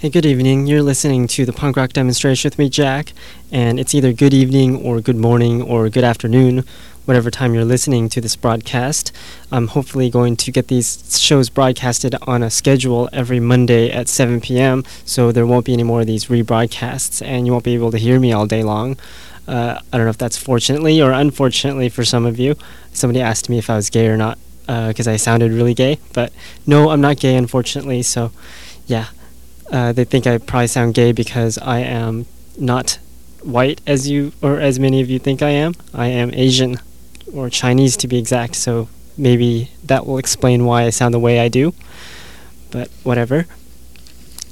Hey, good evening. You're listening to the punk rock demonstration with me, Jack, and it's either good evening or good morning or good afternoon, whatever time you're listening to this broadcast. I'm hopefully going to get these shows broadcasted on a schedule every Monday at 7 p.m., so there won't be any more of these rebroadcasts, and you won't be able to hear me all day long. Uh, I don't know if that's fortunately or unfortunately for some of you. Somebody asked me if I was gay or not because uh, I sounded really gay, but no, I'm not gay, unfortunately, so yeah. Uh, they think I probably sound gay because I am not white as you or as many of you think I am. I am Asian or Chinese to be exact, so maybe that will explain why I sound the way I do. But whatever.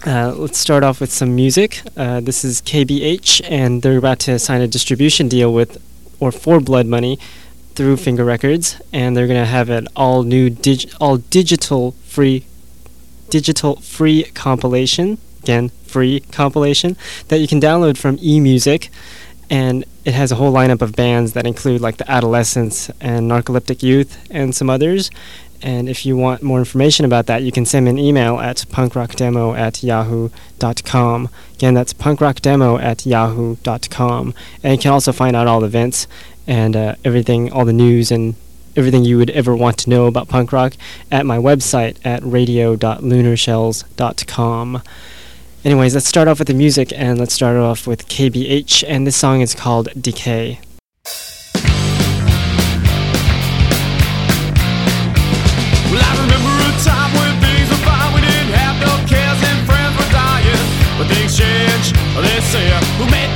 Uh, let's start off with some music. Uh, this is GBH, and they're about to sign a distribution deal with or for Blood Money through Finger Records, and they're gonna have an all new dig- all digital free digital free compilation again free compilation that you can download from eMusic, and it has a whole lineup of bands that include like the Adolescents and Narcoleptic Youth and some others. And if you want more information about that, you can send me an email at punkrockdemo at yahoo.com. Again, that's punkrockdemo at yahoo.com. And you can also find out all the events and uh, everything, all the news and everything you would ever want to know about punk rock at my website at radio.lunarshells.com. Anyways, let's start off with the music and let's start off with GBH, and this song is called Decay. Well, I remember a time when things were fine. We didn't have no cares and friends were dying. But things change, they say. Who made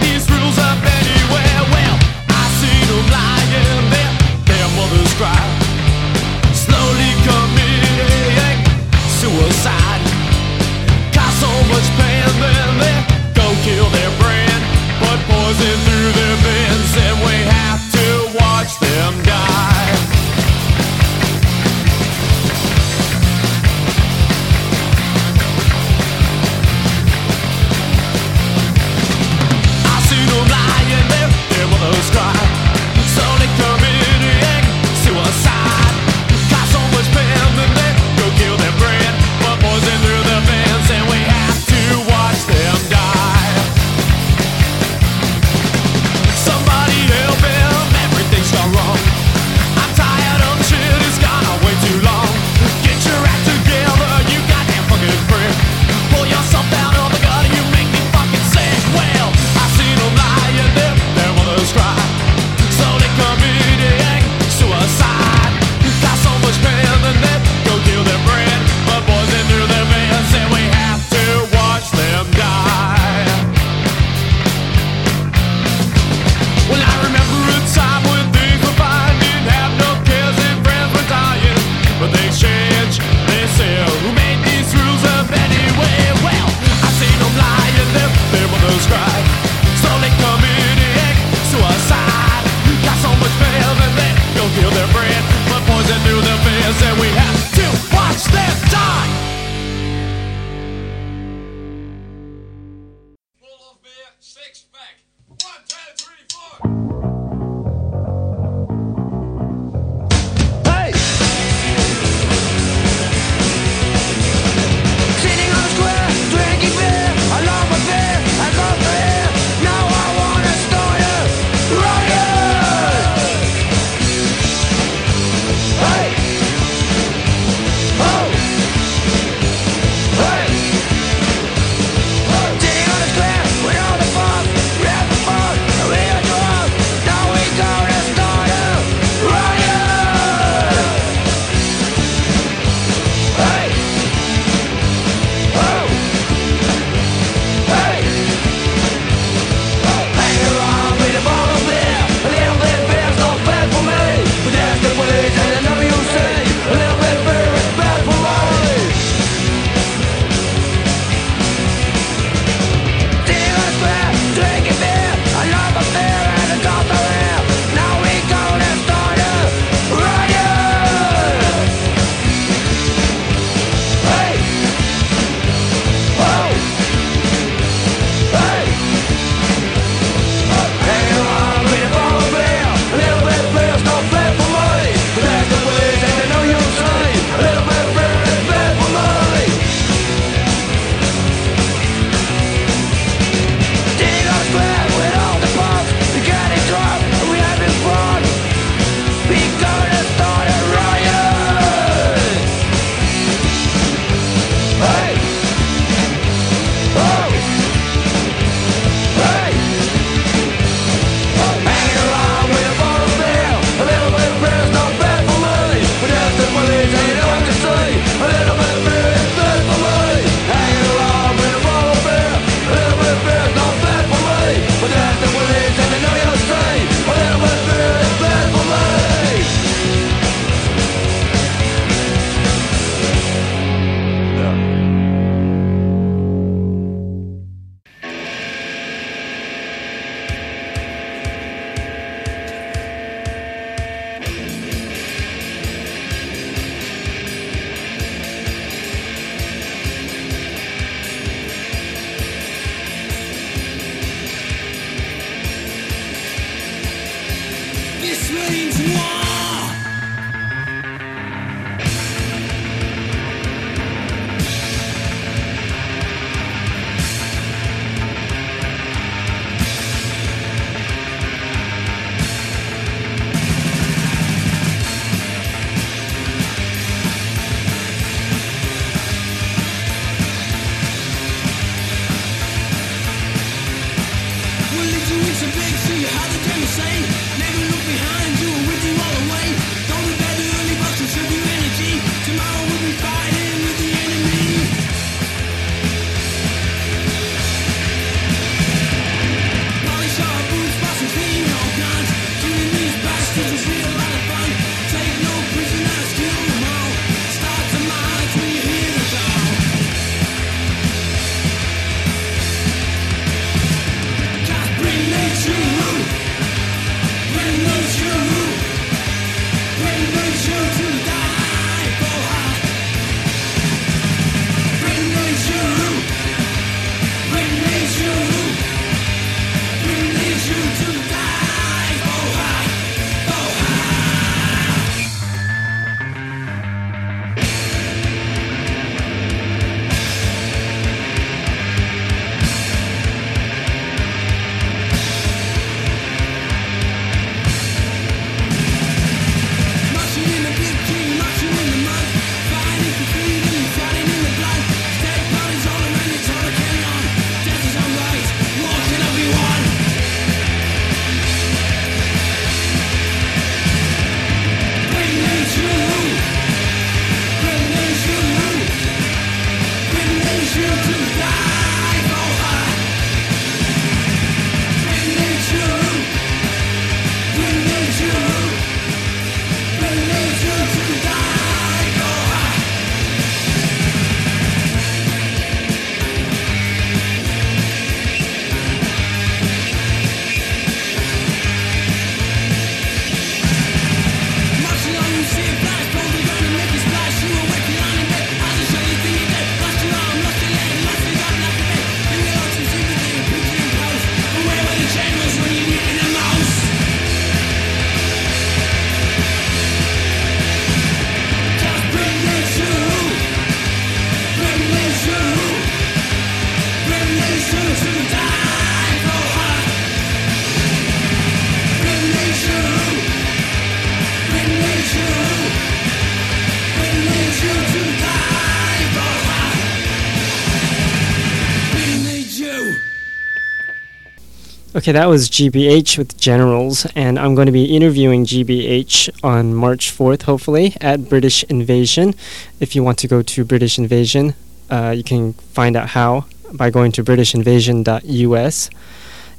Okay, that was GBH with Generals, and I'm going to be interviewing GBH on March 4th, hopefully, at British Invasion. If you want to go to British Invasion, uh, you can find out how by going to britishinvasion.us.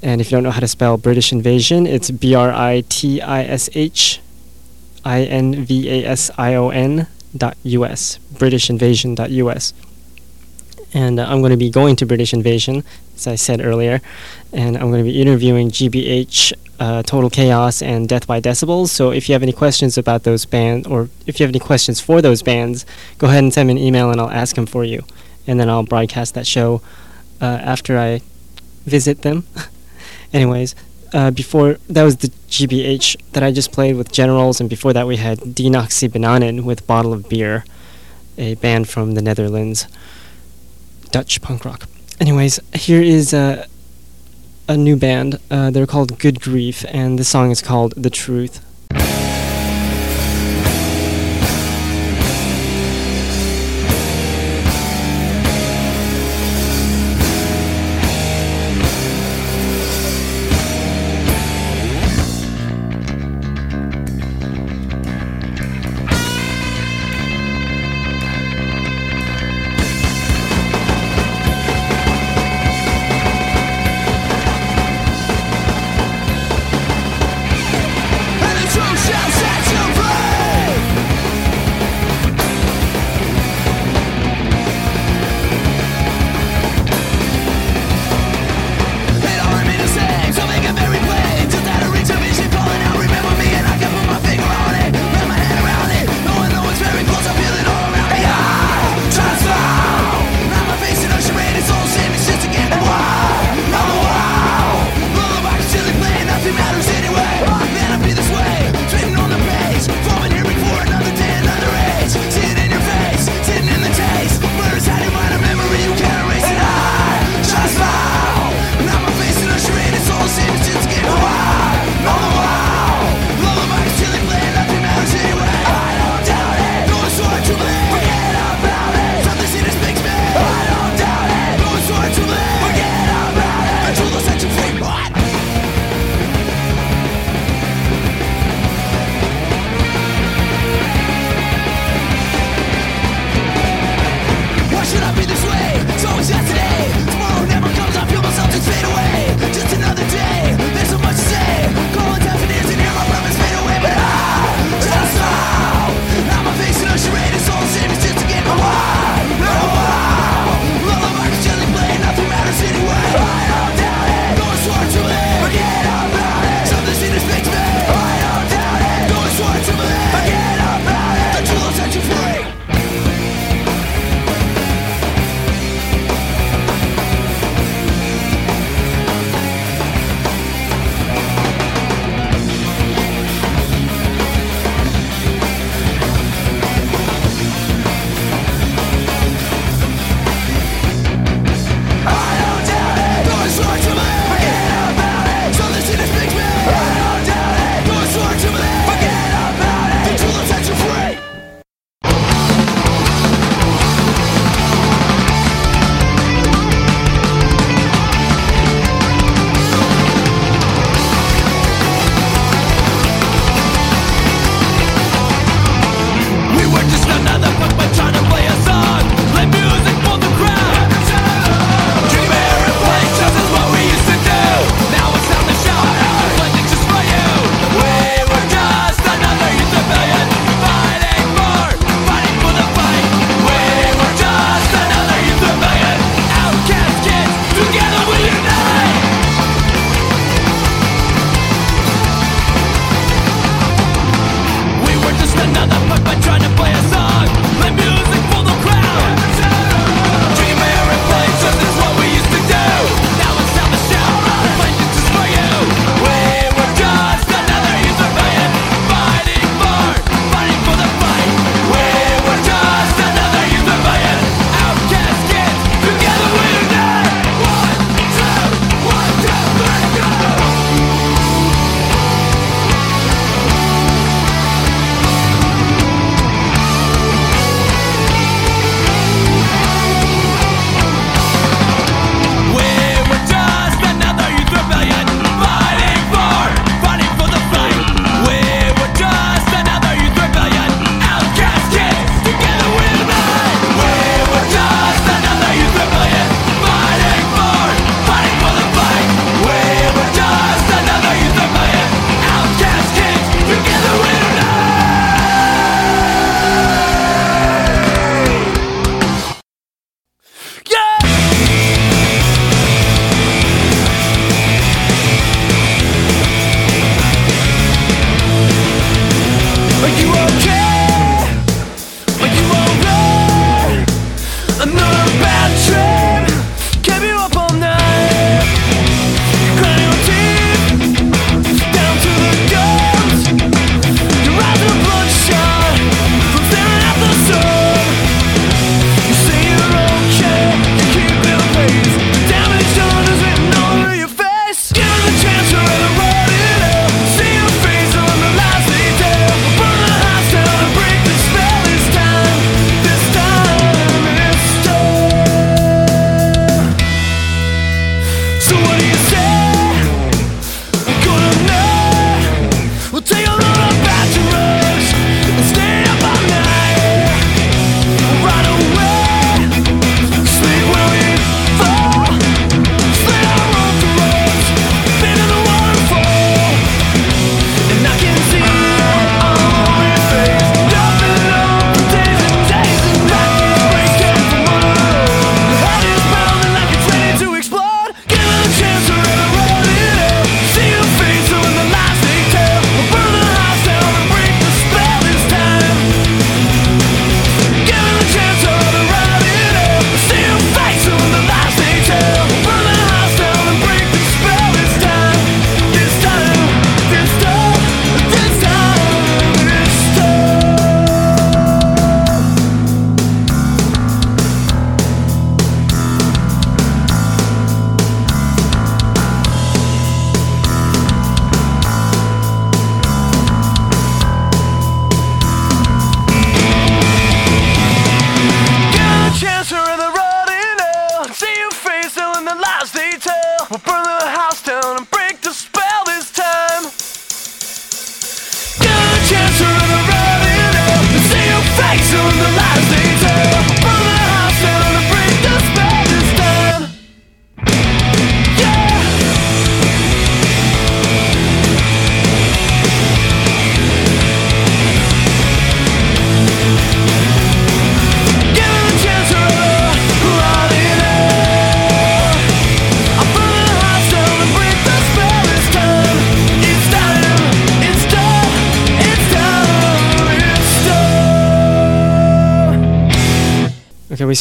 And if you don't know how to spell British Invasion, it's B R I T I S H I N V A S I O N dot US. BritishInvasion.us and uh, I'm going to be going to British Invasion, as I said earlier, and I'm going to be interviewing GBH, uh, Total Chaos, and Death by Decibels. So if you have any questions about those bands, or if you have any questions for those bands, go ahead and send me an email, and I'll ask them for you, and then I'll broadcast that show uh, after I visit them. Anyways. Uh, before that was the GBH that I just played with Generals, and before that we had Dinoxy Bananen with Bottle of Beer, a band from the Netherlands. Dutch punk rock. Anyways, here is a a new band. Uh, they're called Good Grief, and the song is called The Truth.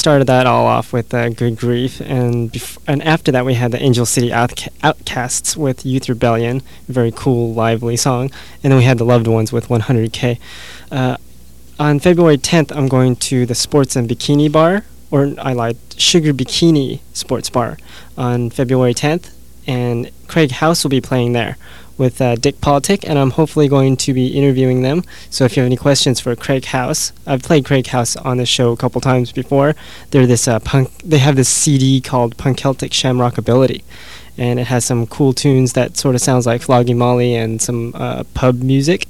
Started that all off with uh, Good Grief, and bef- and after that we had the Angel City Outca- Outcasts with Youth Rebellion, very cool, lively song, and then we had the Loved Ones with 100K. Uh, on February 10th, I'm going to the Sports and Bikini Bar, or I lied, Sugar Bikini Sports Bar, on February 10th, and Craig House will be playing there with uh, Dick Politic, and I'm hopefully going to be interviewing them. So if you have any questions for Craig House, I've played Craig House on the show a couple times before. They're this uh, punk. They have this CD called Punk Celtic Shamrock Ability, and it has some cool tunes that sort of sounds like Flogging Molly and some uh, pub music.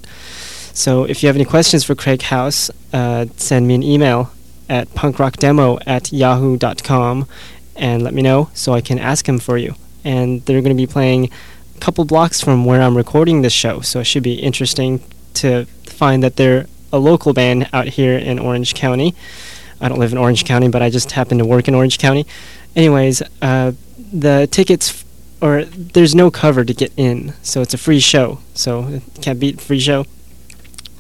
So if you have any questions for Craig House, uh, send me an email at punkrockdemo at yahoo.com and let me know so I can ask him for you. And they're going to be playing couple blocks from where I'm recording this show, so it should be interesting to find that they're a local band out here in Orange County. I don't live in Orange County, but I just happen to work in Orange County. Anyways, uh, the tickets, or there's no cover to get in, so it's a free show. So it can't beat free show.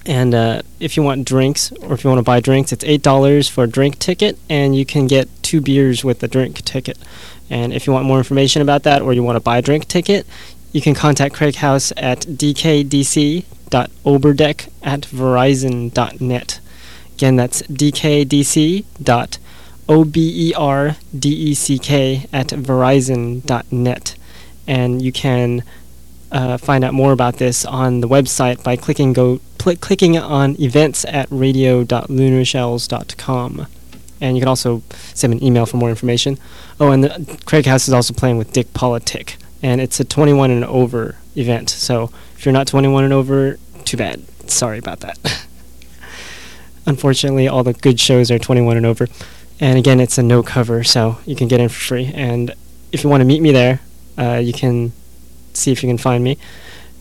And uh, if you want drinks, or if you want to buy drinks, it's eight dollars for a drink ticket, and you can get two beers with the drink ticket. And if you want more information about that, or you want to buy a drink ticket, you can contact Craig House at dkdc.oberdeck at verizon.net. Again, that's dkdc.oberdeck at verizon.net. And you can uh, find out more about this on the website by clicking go pl- clicking on events at radio.lunarshells.com. And you can also send an email for more information. Oh, and the, Craig House is also playing with Dick Politic, and it's a 21 and over event. So if you're not 21 and over, too bad. Sorry about that. Unfortunately, all the good shows are 21 and over. And again, it's a no cover, so you can get in for free. And if you want to meet me there, uh, you can see if you can find me.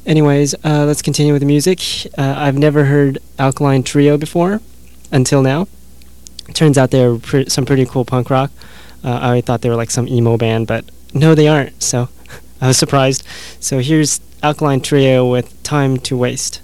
Anyways, uh, let's continue with the music. Uh, I've never heard Alkaline Trio before until now. Turns out they're some pretty cool punk rock. Uh, I thought they were like some emo band, but no, they aren't. So I was surprised. So here's Alkaline Trio with Time to Waste.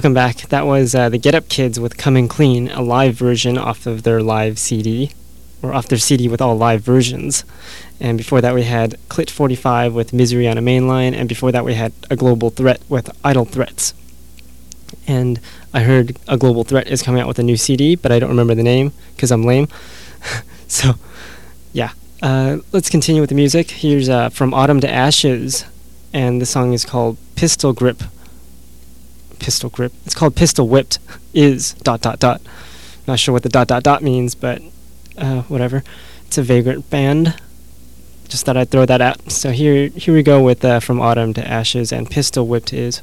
Welcome back. That was uh, the Get Up Kids with Coming Clean, a live version off of their live CD, or off their CD with all live versions. And before that, we had Clit 45 with Misery on a Main Line, and before that, we had A Global Threat with Idle Threats. And I heard A Global Threat is coming out with a new CD, but I don't remember the name because I'm lame. so, yeah. Uh, let's continue with the music. Here's uh, From Autumn to Ashes, and the song is called Pistol Grip pistol grip. It's called pistol whipped. Is dot dot dot. Not sure what the dot dot dot means, but uh, whatever. It's a vagrant band. Just thought I'd throw that out. So here here we go with uh, from autumn to ashes and pistol whipped is.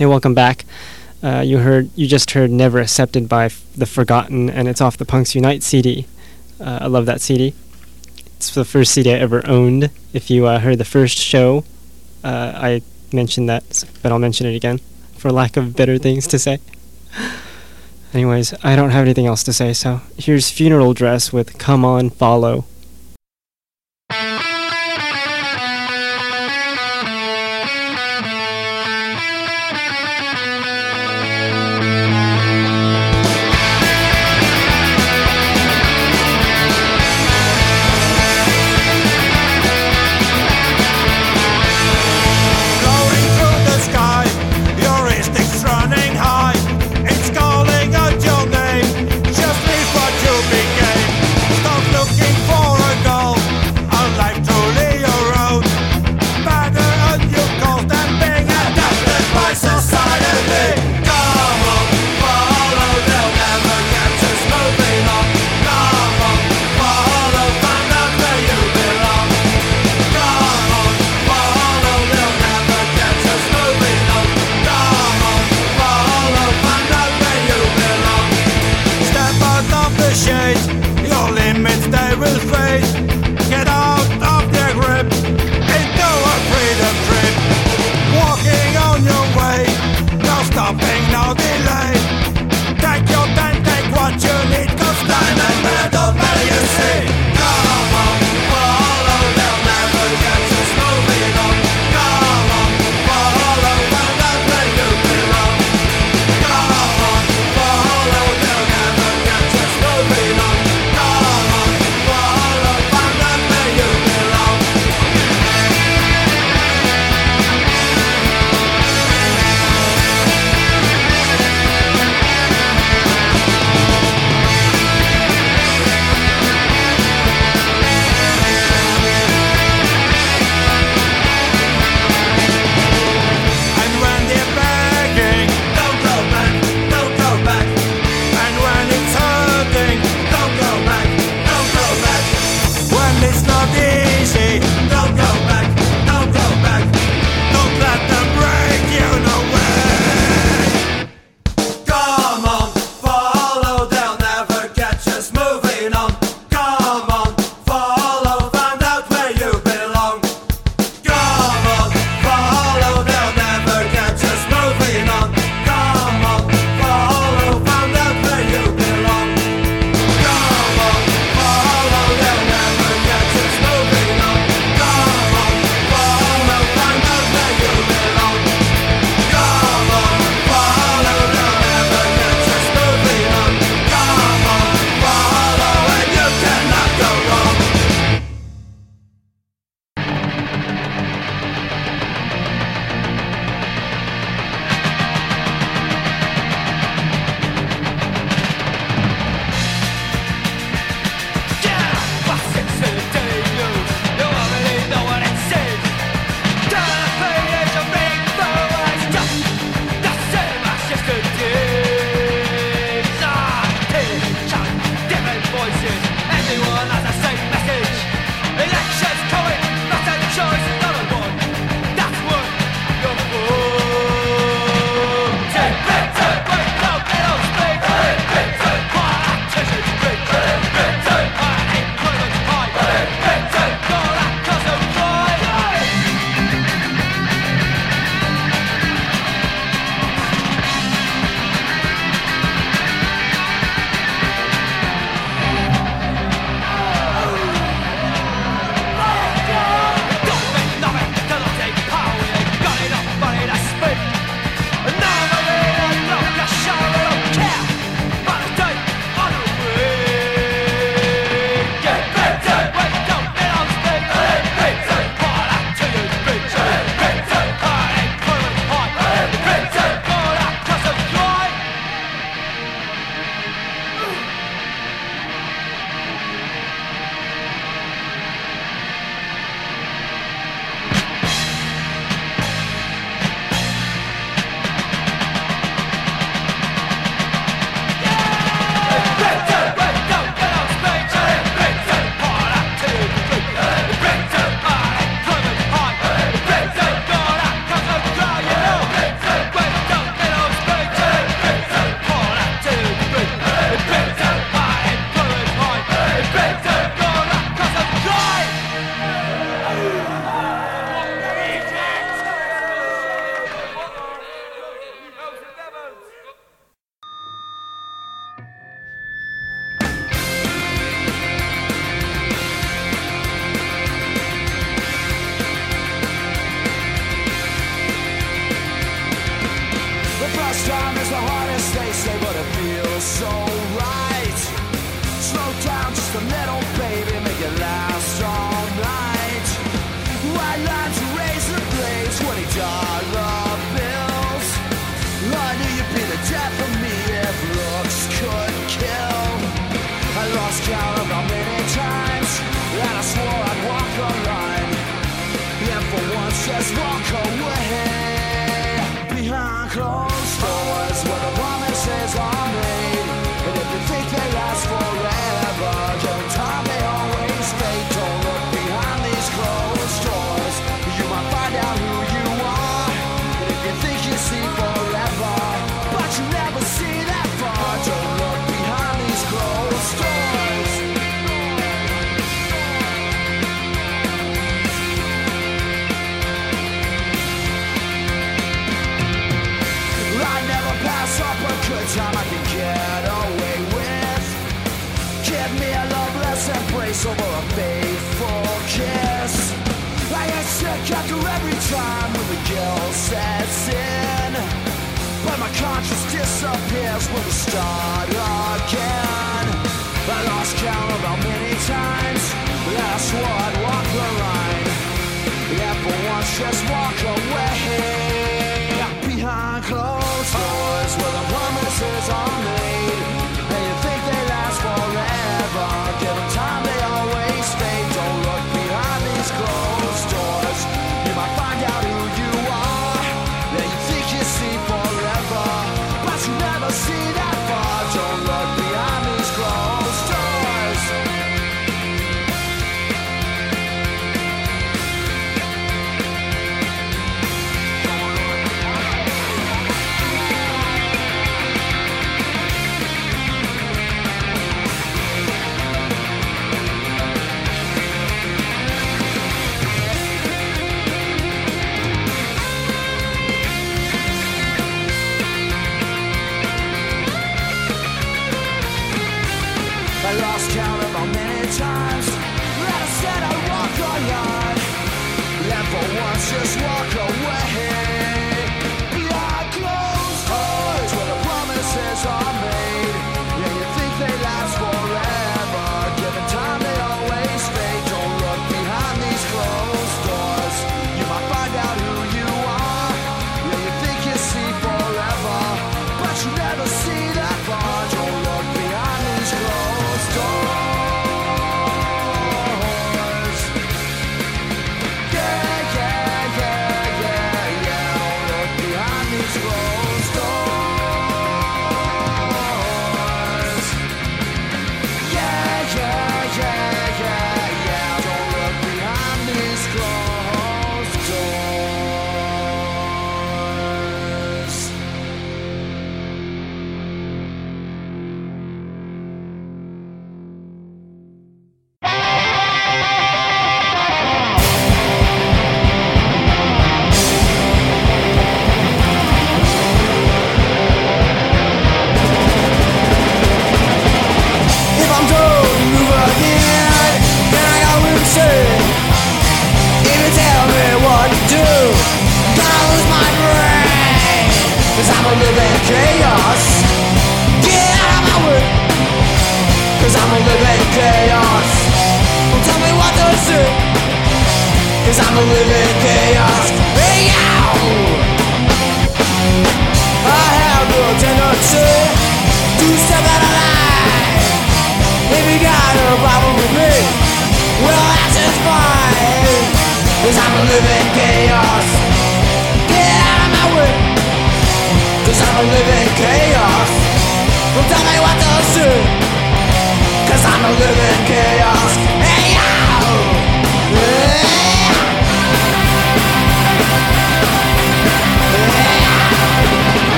Hey, welcome back. Uh, you heard, you just heard "Never Accepted" by F- the Forgotten, and it's off the Punks Unite CD. Uh, I love that CD. It's the first CD I ever owned. If you uh, heard the first show, uh, I mentioned that, but I'll mention it again for lack of better things to say. Anyways, I don't have anything else to say, so here's Funeral Dress with "Come On, Follow."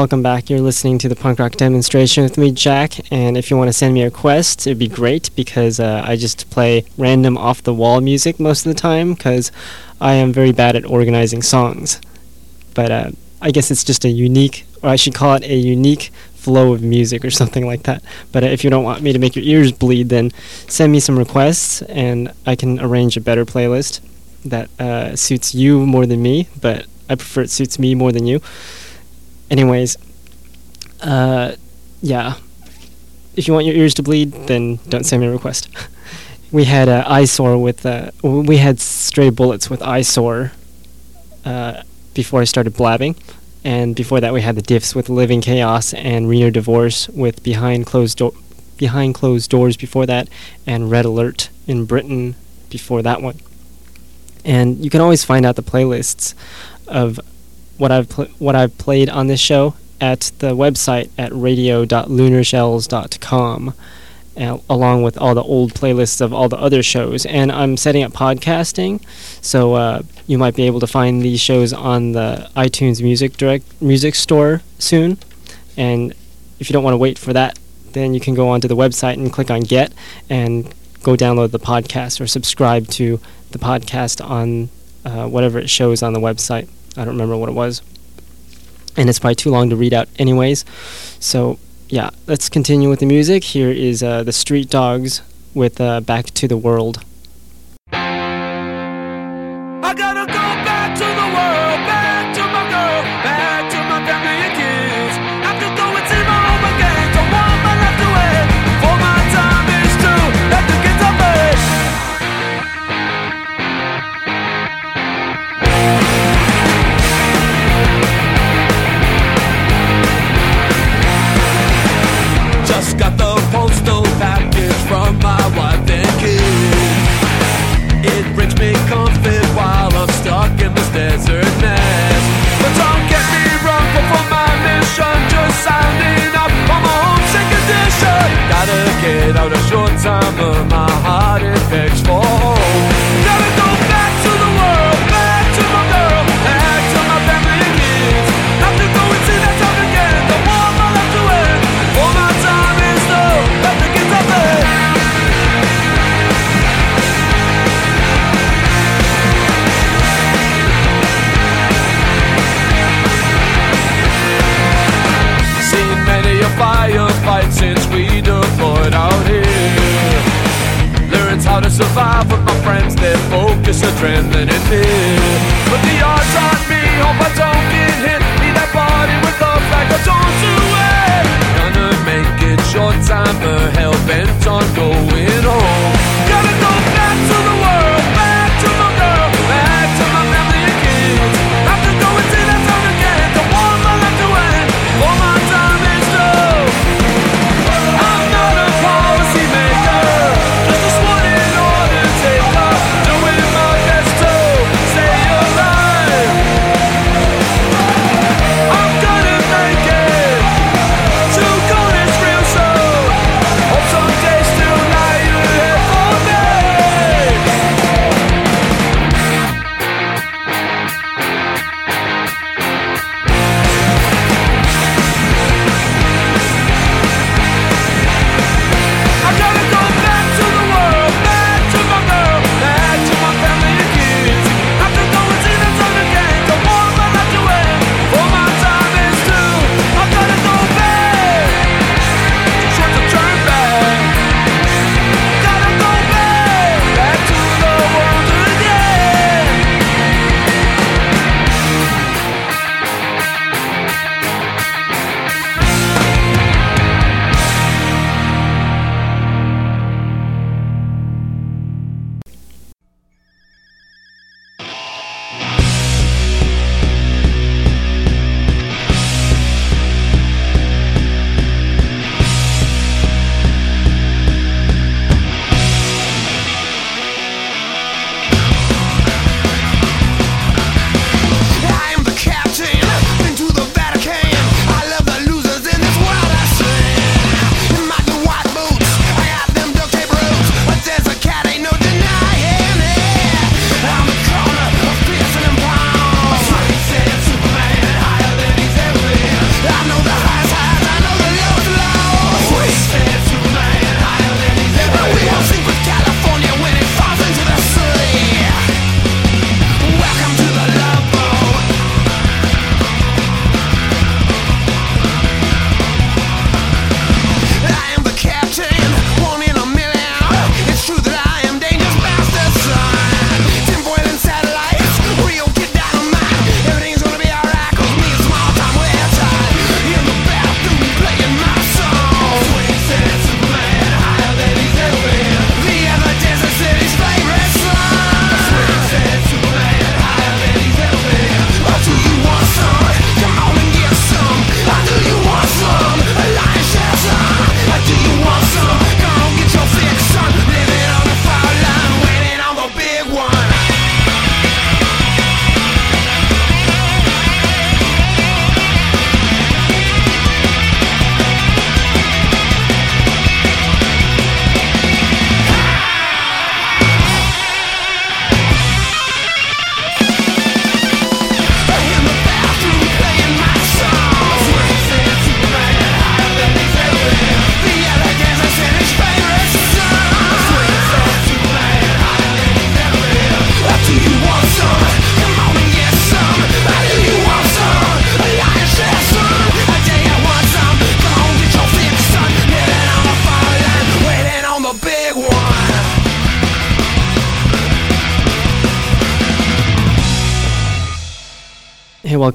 Welcome back. You're listening to the punk rock demonstration with me, Jack. And if you want to send me a request, it'd be great because uh, I just play random off the wall music most of the time because I am very bad at organizing songs. But uh, I guess it's just a unique, or I should call it a unique flow of music or something like that. But uh, if you don't want me to make your ears bleed, then send me some requests and I can arrange a better playlist that uh, suits you more than me. But I prefer it suits me more than you. Anyways, uh, yeah. If you want your ears to bleed, then don't send me a request. we had uh, eyesore with uh, we had stray bullets with eyesore uh, before I started blabbing, and before that we had the diffs with living chaos and Reno divorce with behind closed door behind closed doors before that, and red alert in Britain before that one. And you can always find out the playlists of what I've pl- what I've played on this show at the website at radio.lunarshells.com, along with all the old playlists of all the other shows. And I'm setting up podcasting, so uh, you might be able to find these shows on the iTunes Music Direct Music Store soon. And if you don't want to wait for that, then you can go onto the website and click on Get and go download the podcast or subscribe to the podcast on uh, whatever it shows on the website. I don't remember what it was. And it's probably too long to read out, anyways. So, yeah, let's continue with the music. Here is uh, the Street Dogs with uh, Back to the World. Out a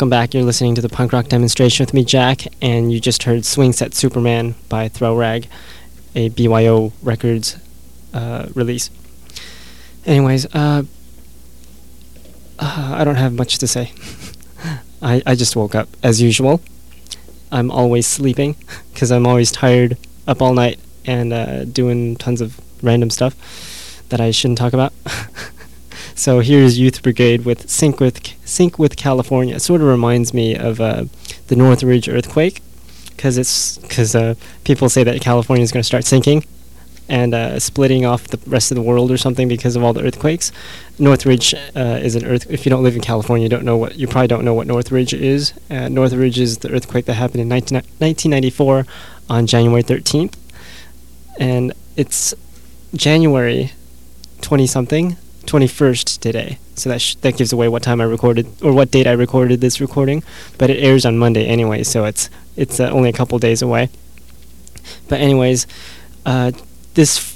Welcome back. You're listening to the punk rock demonstration with me, Jack, and you just heard Swing Set Superman by Throw Rag, a BYO Records uh, release. Anyways, uh, uh, I don't have much to say. I, I just woke up as usual. I'm always sleeping because I'm always tired, up all night, and uh, doing tons of random stuff that I shouldn't talk about. so here's Youth Brigade with Sink with Sink with California. It sort of reminds me of uh, the Northridge earthquake because it's because uh, people say that California is going to start sinking and uh, splitting off the rest of the world or something because of all the earthquakes. Northridge uh, is an earth. If you don't live in California, you don't know what you probably don't know what Northridge is. Uh, Northridge is the earthquake that happened in 19, 1994 on January 13th, and it's January 20 something, 21st today. So that sh- that gives away what time I recorded or what date I recorded this recording, but it airs on Monday anyway, so it's it's uh, only a couple days away. But anyways, uh, this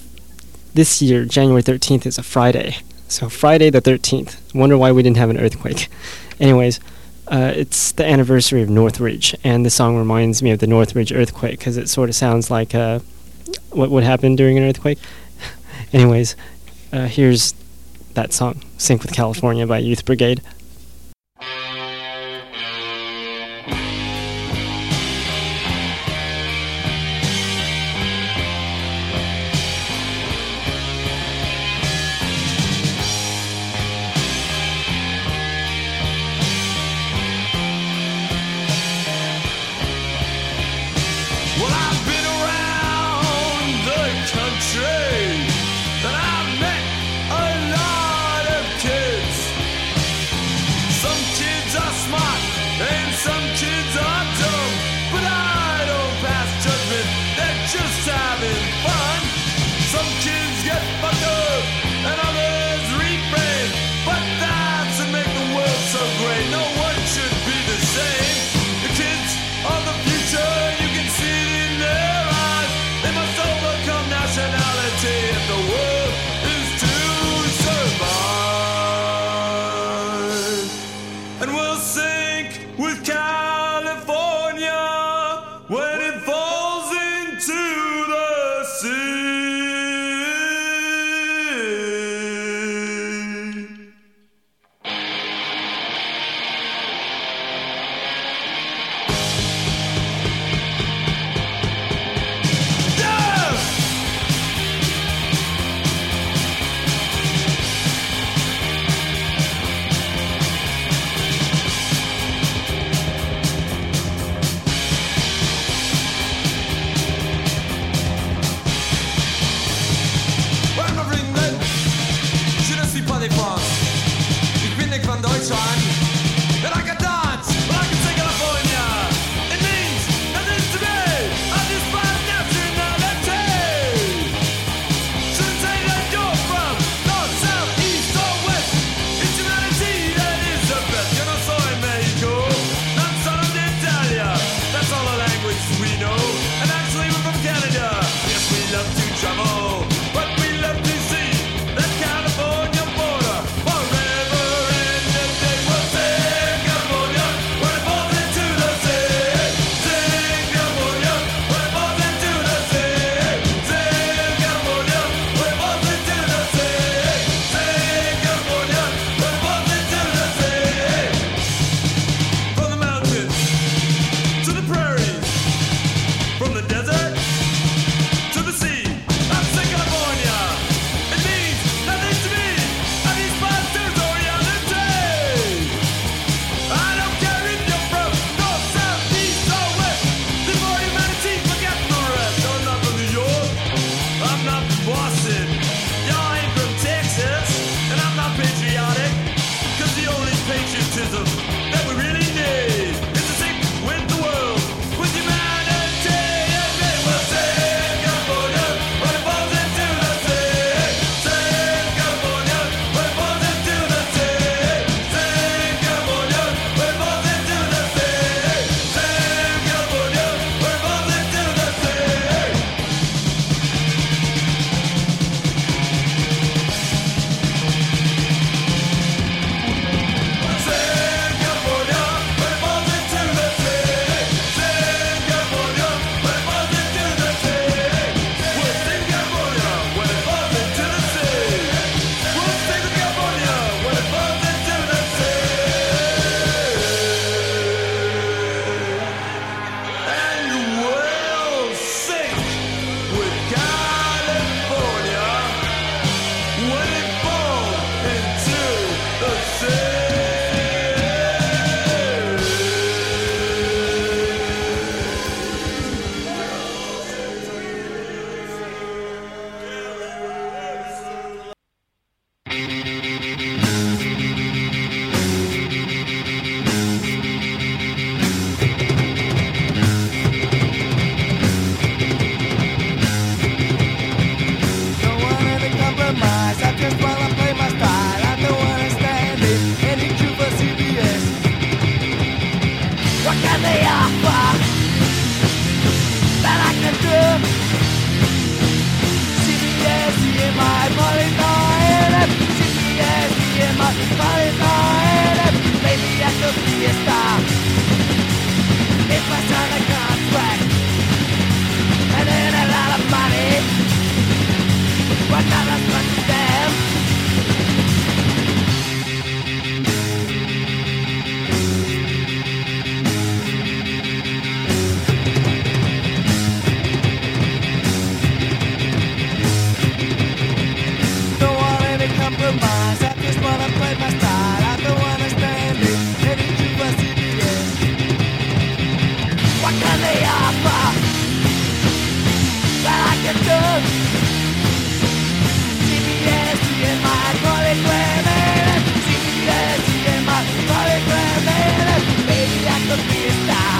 this year, January 13th, is a Friday. So Friday the 13th. Wonder why we didn't have an earthquake. Anyways, uh, it's the anniversary of Northridge, and the song reminds me of the Northridge earthquake because it sort of sounds like uh, what would happen during an earthquake. Anyways, uh, here's that song, "Sink with California" by Youth Brigade. What can they offer that I can do? Polygram, and maybe I could be a star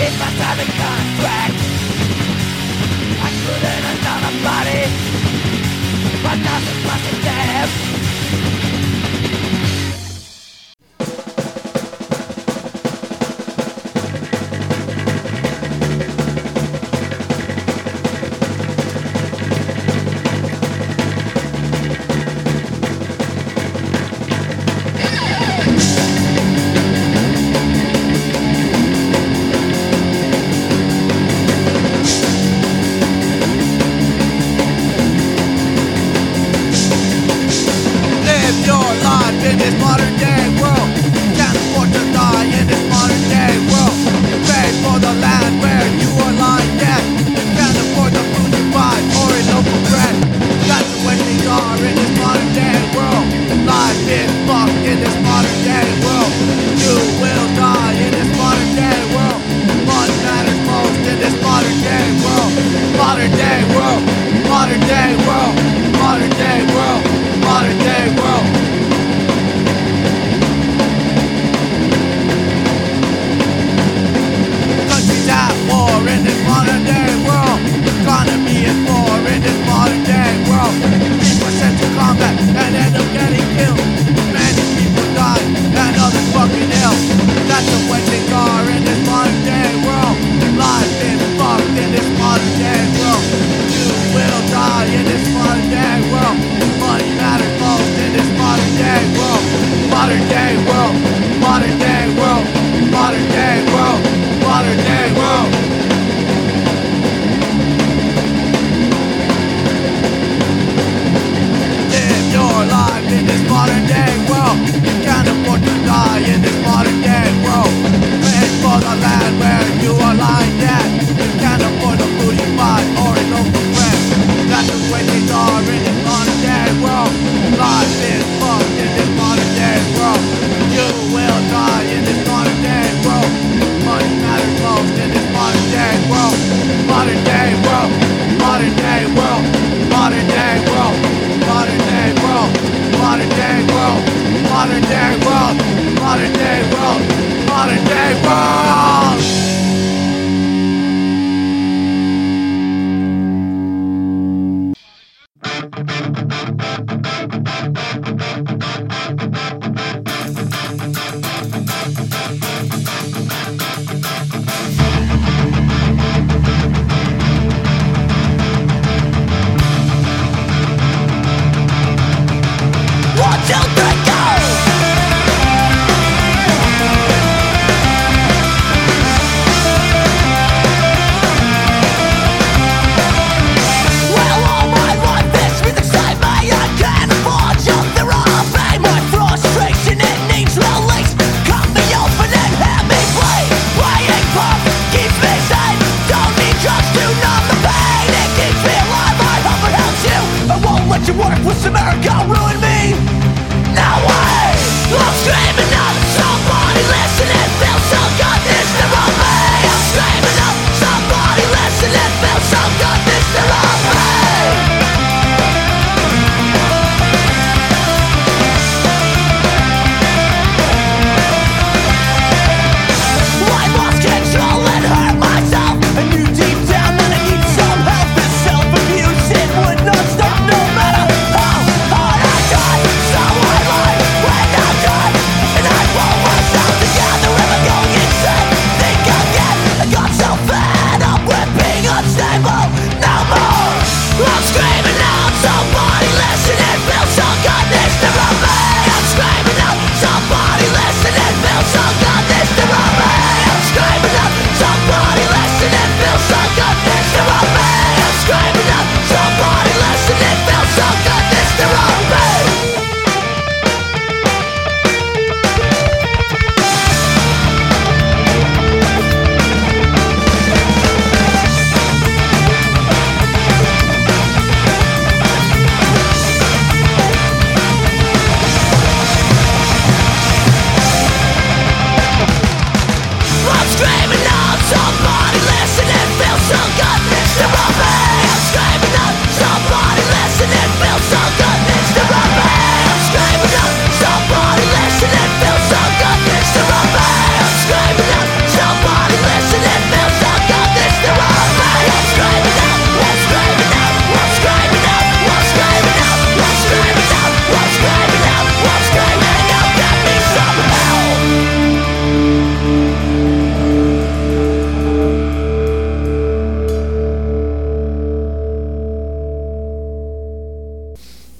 if I signed a contract. I could earn another body, but nothing but the damn.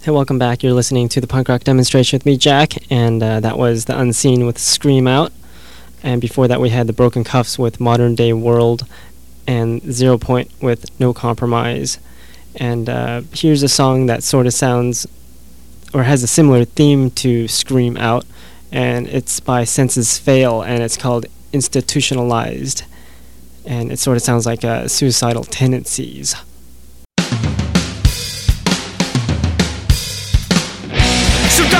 Hey, welcome back. You're listening to the punk rock demonstration with me, Jack, and uh, that was the Unseen with Scream Out. And before that, we had the Broken Cuffs with Modern Day World, and Zero Point with No Compromise. And uh, here's a song that sort of sounds or has a similar theme to Scream Out, and it's by Senses Fail, and it's called Institutionalized. And it sort of sounds like uh, suicidal tendencies.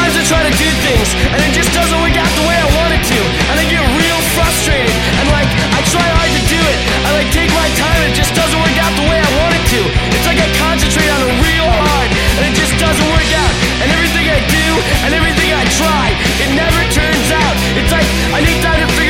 Sometimes I try to do things and it just doesn't work out the way I want it to. And I get real frustrated and like I try hard to do it. I like take my time and it just doesn't work out the way I want it to. It's like I concentrate on it real hard and it just doesn't work out. And everything I do and everything I try, it never turns out. It's like I need time to figure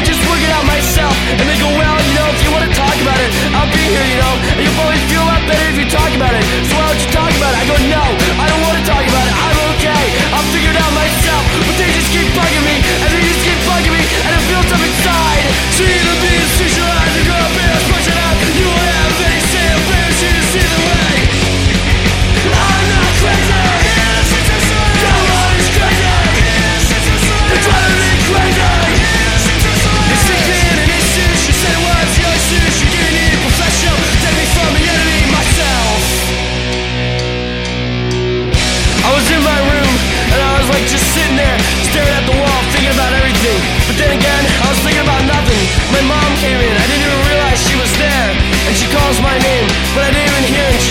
I'll just work it out myself. And they go, well, you know, if you want to talk about it, I'll be here, you know. And you'll probably feel a lot better if you talk about it. So why don't you talk about it? I go, no, I don't want to talk about it. I'm okay. I'll figure it out myself. But they just keep bugging me, and they just keep bugging me, and it builds up inside. See the beast,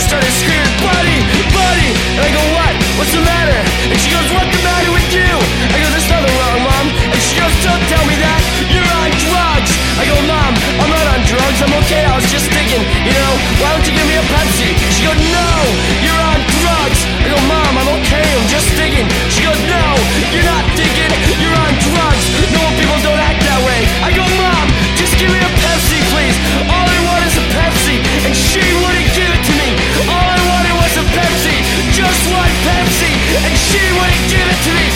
started screaming, "Buddy, buddy!" And I go, "What? What's the matter?" And she goes, "What's the matter with you?" I go, "There's nothing wrong, mom." And she goes, "Don't tell me that. You're on drugs." I go, "Mom, I'm not on drugs. I'm okay. I was just thinking, you know, why don't you give me a Pepsi?" She goes, "No, you're on drugs." I go, "Mom, I'm okay. I'm just thinking." She goes, "No, you're not thinking. You're on drugs. Pepsi, and she wouldn't give it to me.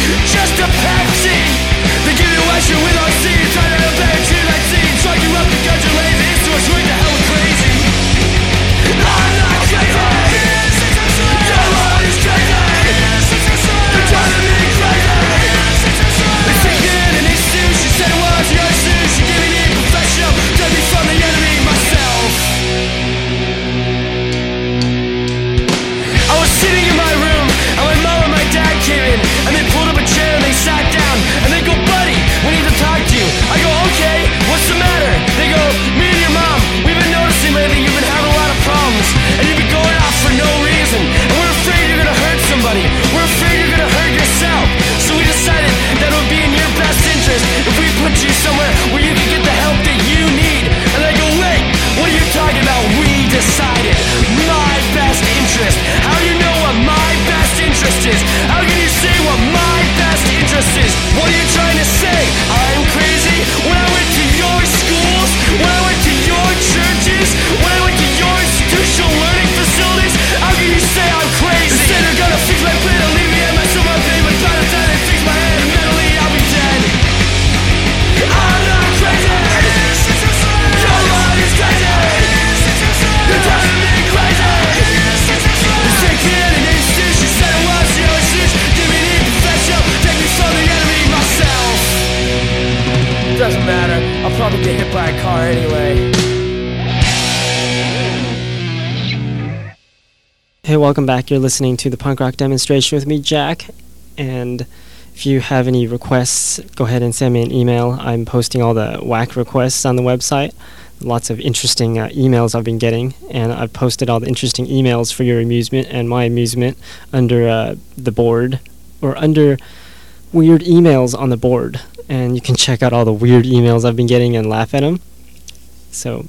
Welcome back. You're listening to the punk rock demonstration with me, Jack. And If you have any requests, go ahead and send me an email. I'm posting all the whack requests on the website. Lots of interesting uh, emails I've been getting, and I've posted all the interesting emails for your amusement and my amusement under uh, the board or under weird emails on the board. And you can check out all the weird emails I've been getting and laugh at them. So,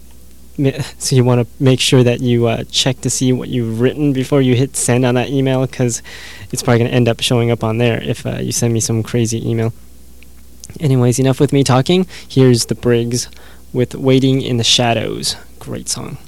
so you want to make sure that you uh, check to see what you've written before you hit send on that email, because it's probably going to end up showing up on there if uh, you send me some crazy email. Anyways, enough with me talking. Here's the Briggs with "Waiting in the Shadows." Great song.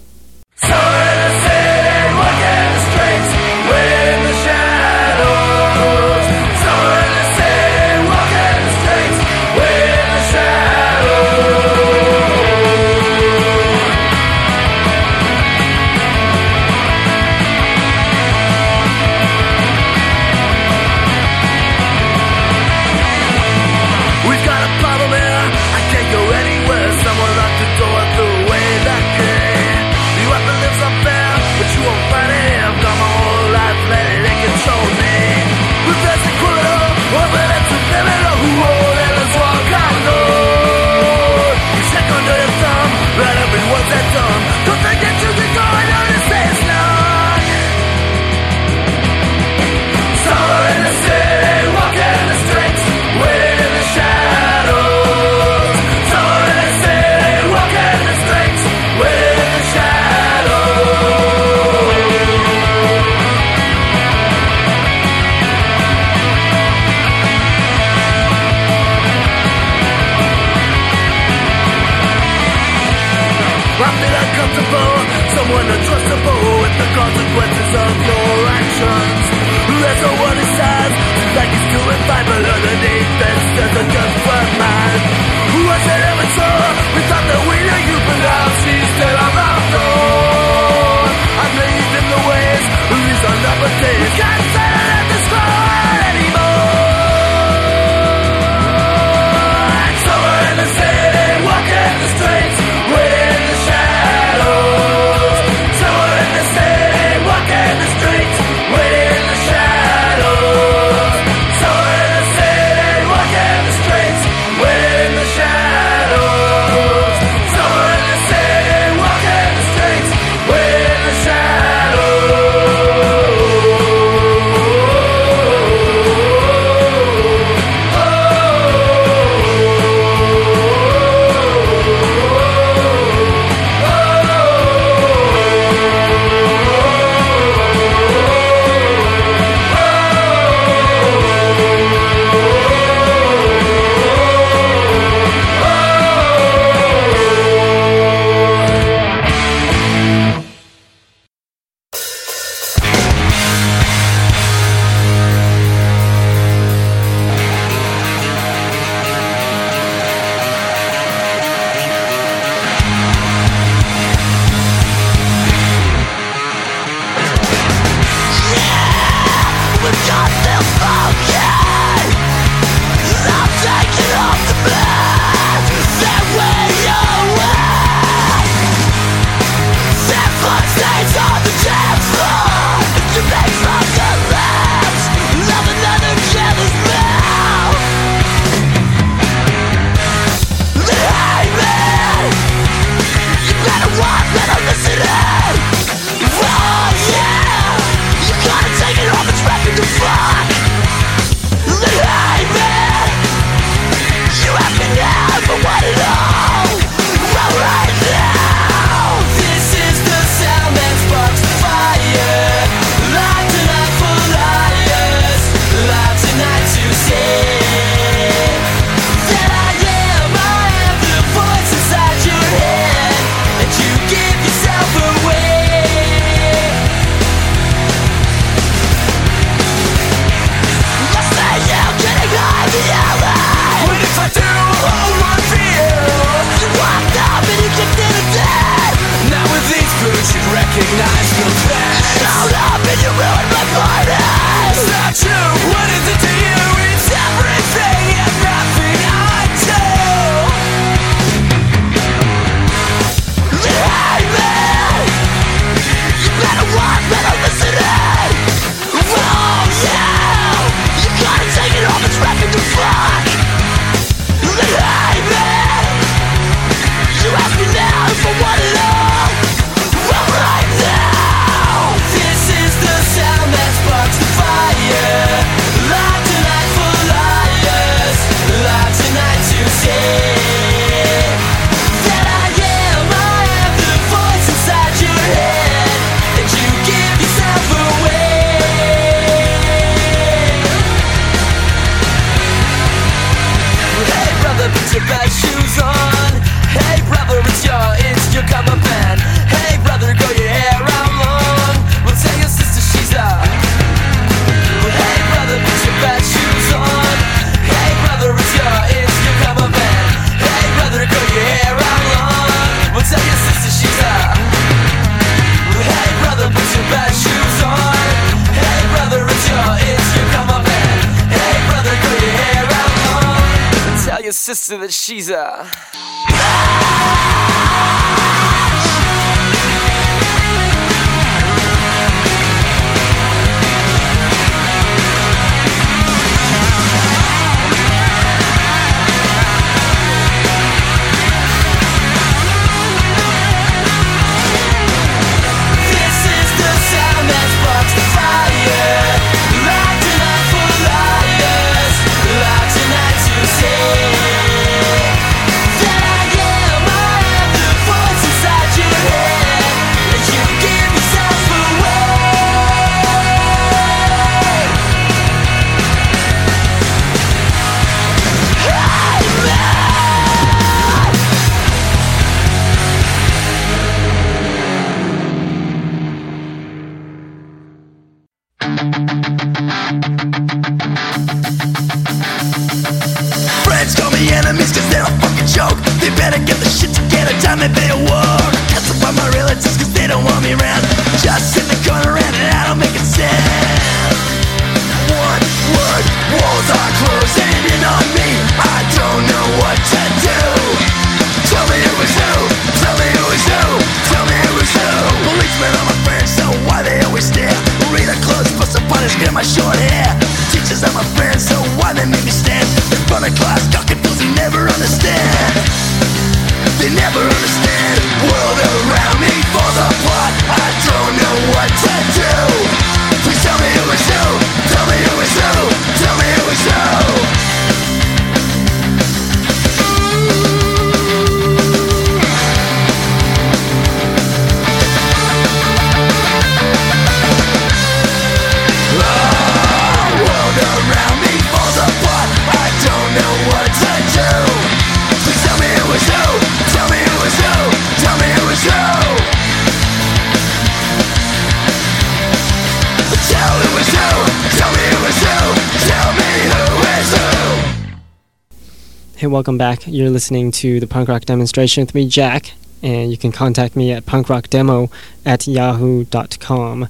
Welcome back. You're listening to the punk rock demonstration with me, Jack, and you can contact me at punkrockdemo at yahoo.com.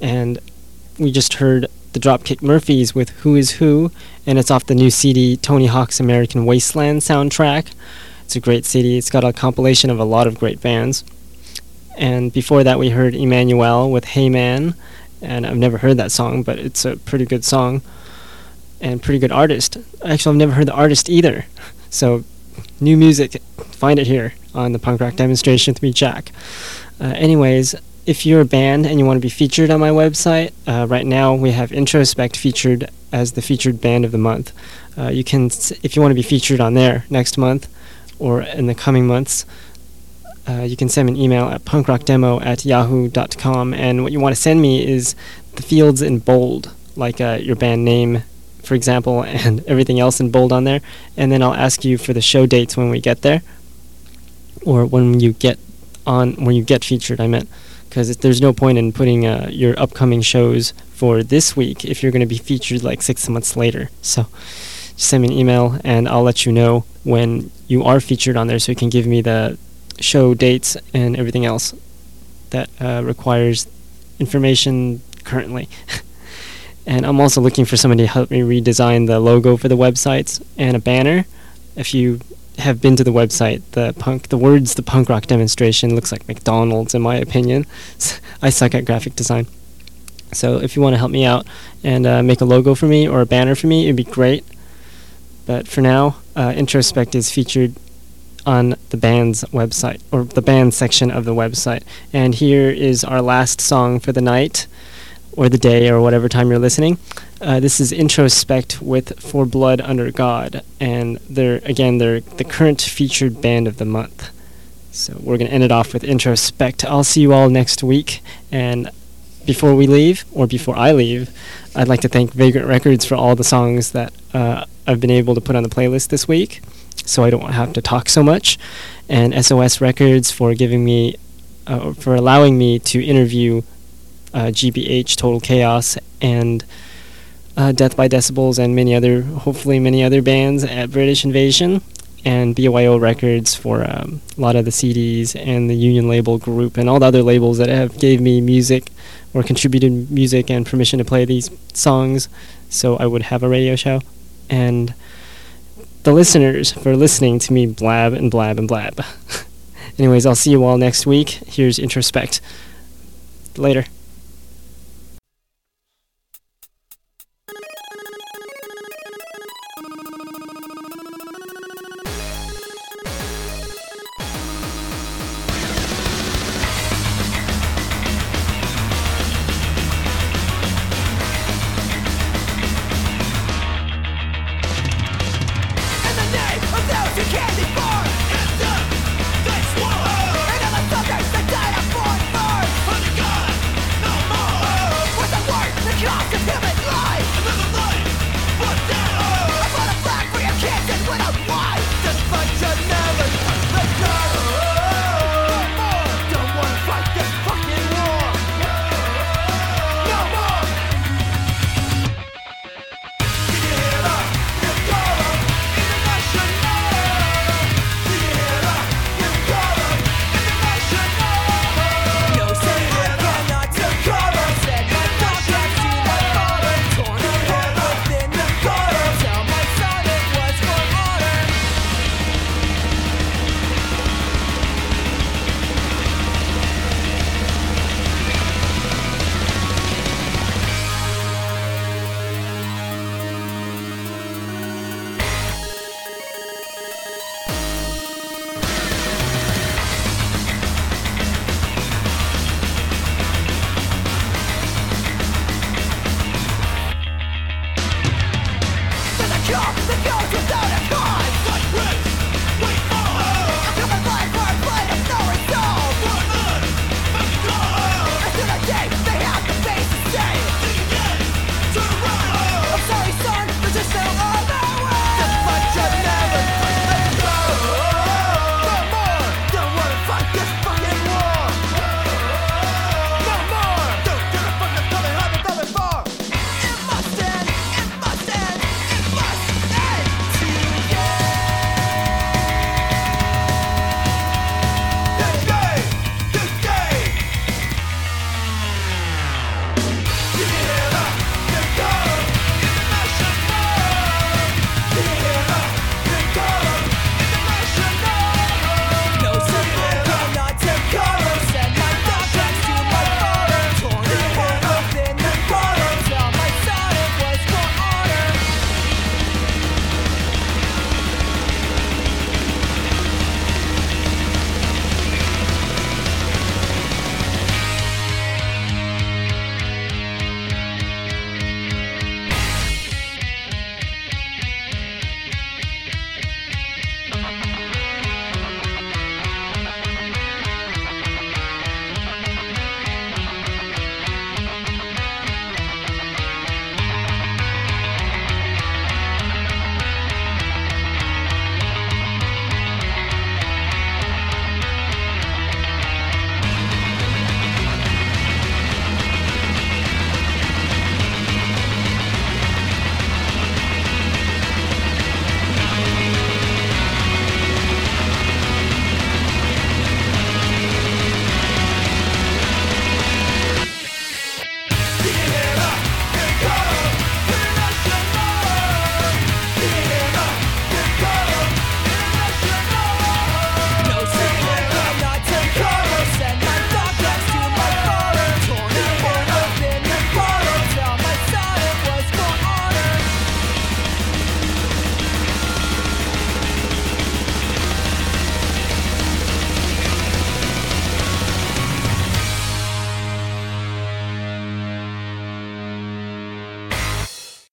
And we just heard the Dropkick Murphys with Who Is Who, and it's off the new CD Tony Hawk's American Wasteland soundtrack. It's a great CD. It's got a compilation of a lot of great bands. And before that, we heard Emanuel with Hey Man, and I've never heard that song, but it's a pretty good song and pretty good artist. Actually, I've never heard the artist either. So, new music, find it here on the punk rock demonstration with me, Jack. Uh, anyways, if you're a band and you want to be featured on my website, uh, right now we have Introspect featured as the featured band of the month. Uh, you can, if you want to be featured on there next month or in the coming months, uh, you can send me an email at punkrockdemo at yahoo.com. And what you want to send me is the fields in bold, like uh, your band name, for example, and everything else in bold on there. And then I'll ask you for the show dates when we get there, or when you get on, when you get featured, I meant. Because there's no point in putting uh, your upcoming shows for this week if you're going to be featured like six months later. So send me an email and I'll let you know when you are featured on there so you can give me the show dates and everything else that uh, requires information currently. and I'm also looking for somebody to help me redesign the logo for the websites and a banner. If you have been to the website, the punk, the words "the punk rock demonstration" looks like McDonald's in my opinion. I suck at graphic design. So if you want to help me out and uh, make a logo for me or a banner for me, it'd be great. But for now, uh, Introspect is featured on the band's website or the band section of the website. And here is our last song for the night or the day or whatever time you're listening. Uh, this is Introspect with For Blood Under God, and they're again they're the current featured band of the month. So we're gonna end it off with Introspect. I'll see you all next week, and before we leave or before I leave, I'd like to thank Vagrant Records for all the songs that uh, I've been able to put on the playlist this week, so I don't have to talk so much, and SOS Records for giving me uh, for allowing me to interview GBH Total Chaos and uh, Death by Decibels and many other, hopefully many other bands at British Invasion, and BYO Records for um, a lot of the CDs and the Union Label Group and all the other labels that have gave me music or contributed music and permission to play these songs, so I would have a radio show. And the listeners for listening to me blab and blab and blab. Anyways, I'll see you all next week. Here's Introspect. Later.